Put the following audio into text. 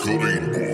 Clean.